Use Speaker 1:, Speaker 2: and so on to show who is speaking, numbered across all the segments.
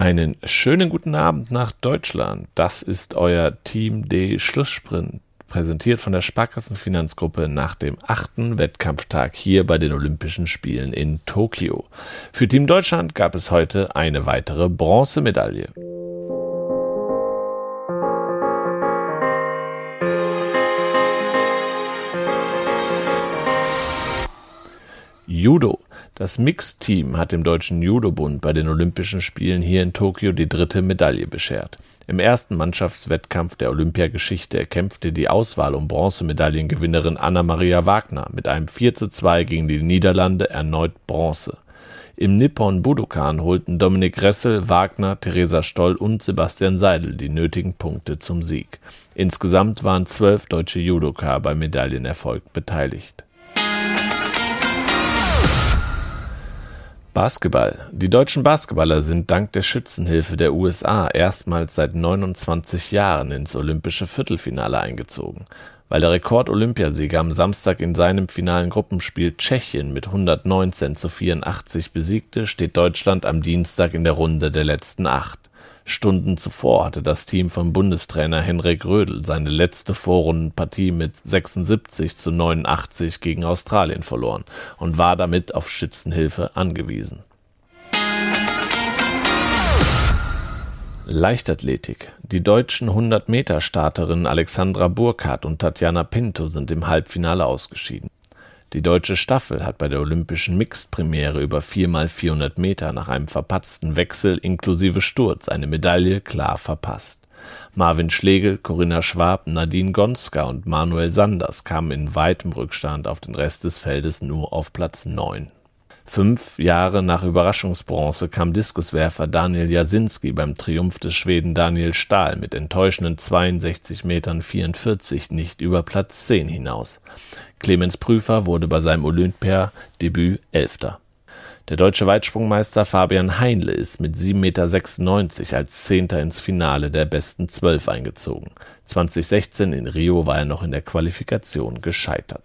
Speaker 1: Einen schönen guten Abend nach Deutschland. Das ist euer Team D Schlusssprint, präsentiert von der Sparkassenfinanzgruppe nach dem achten Wettkampftag hier bei den Olympischen Spielen in Tokio. Für Team Deutschland gab es heute eine weitere Bronzemedaille. Judo. Das Mixteam hat dem Deutschen Judo-Bund bei den Olympischen Spielen hier in Tokio die dritte Medaille beschert. Im ersten Mannschaftswettkampf der Olympiageschichte erkämpfte die Auswahl um Bronzemedaillengewinnerin Anna-Maria Wagner mit einem 4 zu 2 gegen die Niederlande erneut Bronze. Im Nippon Budokan holten Dominik Ressel, Wagner, Theresa Stoll und Sebastian Seidel die nötigen Punkte zum Sieg. Insgesamt waren zwölf deutsche Judoka beim Medaillenerfolg beteiligt. Basketball. Die deutschen Basketballer sind dank der Schützenhilfe der USA erstmals seit 29 Jahren ins olympische Viertelfinale eingezogen. Weil der Rekord-Olympiasieger am Samstag in seinem finalen Gruppenspiel Tschechien mit 119 zu 84 besiegte, steht Deutschland am Dienstag in der Runde der letzten acht. Stunden zuvor hatte das Team von Bundestrainer Henrik Rödel seine letzte Vorrundenpartie mit 76 zu 89 gegen Australien verloren und war damit auf Schützenhilfe angewiesen. Leichtathletik. Die deutschen 100-Meter-Starterinnen Alexandra Burkhardt und Tatjana Pinto sind im Halbfinale ausgeschieden. Die deutsche Staffel hat bei der olympischen Mixed-Premiere über 4x400 Meter nach einem verpatzten Wechsel inklusive Sturz eine Medaille klar verpasst. Marvin Schlegel, Corinna Schwab, Nadine Gonska und Manuel Sanders kamen in weitem Rückstand auf den Rest des Feldes nur auf Platz 9. Fünf Jahre nach Überraschungsbronze kam Diskuswerfer Daniel Jasinski beim Triumph des Schweden Daniel Stahl mit enttäuschenden 62 Metern 44 nicht über Platz 10 hinaus. Clemens Prüfer wurde bei seinem Olympiadebüt Elfter. Der deutsche Weitsprungmeister Fabian Heinle ist mit 7,96 Meter als Zehnter ins Finale der besten Zwölf eingezogen. 2016 in Rio war er noch in der Qualifikation gescheitert.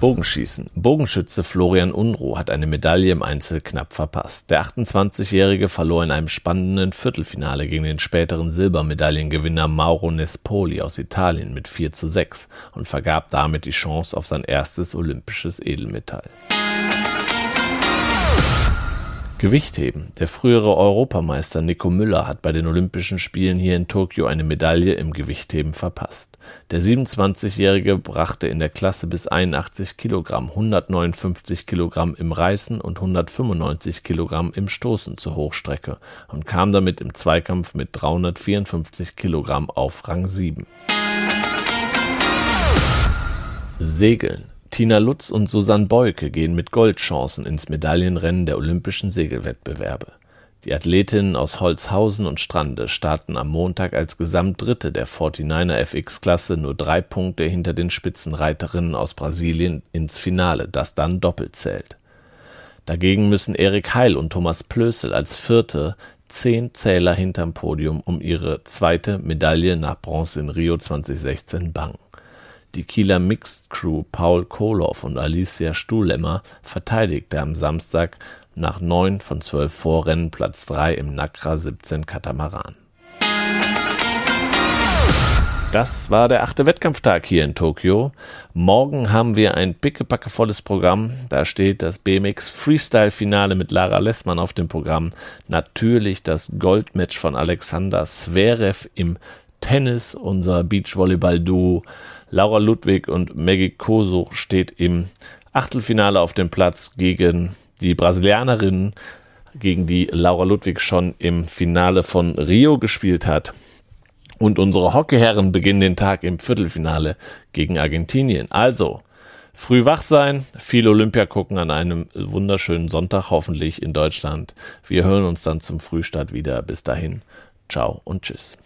Speaker 1: Bogenschießen. Bogenschütze Florian Unruh hat eine Medaille im Einzel knapp verpasst. Der 28-Jährige verlor in einem spannenden Viertelfinale gegen den späteren Silbermedaillengewinner Mauro Nespoli aus Italien mit 4 zu 6 und vergab damit die Chance auf sein erstes olympisches Edelmetall. Gewichtheben. Der frühere Europameister Nico Müller hat bei den Olympischen Spielen hier in Tokio eine Medaille im Gewichtheben verpasst. Der 27-Jährige brachte in der Klasse bis 81 Kilogramm, 159 Kilogramm im Reißen und 195 Kilogramm im Stoßen zur Hochstrecke und kam damit im Zweikampf mit 354 Kilogramm auf Rang 7. Segeln. Tina Lutz und Susanne Beuke gehen mit Goldchancen ins Medaillenrennen der Olympischen Segelwettbewerbe. Die Athletinnen aus Holzhausen und Strande starten am Montag als Gesamtdritte der 49er FX-Klasse nur drei Punkte hinter den Spitzenreiterinnen aus Brasilien ins Finale, das dann doppelt zählt. Dagegen müssen Erik Heil und Thomas Plösel als Vierte zehn Zähler hinterm Podium um ihre zweite Medaille nach Bronze in Rio 2016 bangen. Die Kieler Mixed Crew Paul Koloff und Alicia Stuhlemmer verteidigte am Samstag nach neun von zwölf Vorrennen Platz 3 im Nacra 17 Katamaran. Das war der achte Wettkampftag hier in Tokio. Morgen haben wir ein pickepackevolles Programm. Da steht das BMX Freestyle Finale mit Lara Lessmann auf dem Programm. Natürlich das Goldmatch von Alexander Zverev im Tennis, unser Beachvolleyball-Duo. Laura Ludwig und Maggie Koso steht im Achtelfinale auf dem Platz gegen die Brasilianerin, gegen die Laura Ludwig schon im Finale von Rio gespielt hat. Und unsere Hockeyherren beginnen den Tag im Viertelfinale gegen Argentinien. Also, früh wach sein, viel Olympia gucken an einem wunderschönen Sonntag hoffentlich in Deutschland. Wir hören uns dann zum Frühstart wieder. Bis dahin, ciao und tschüss.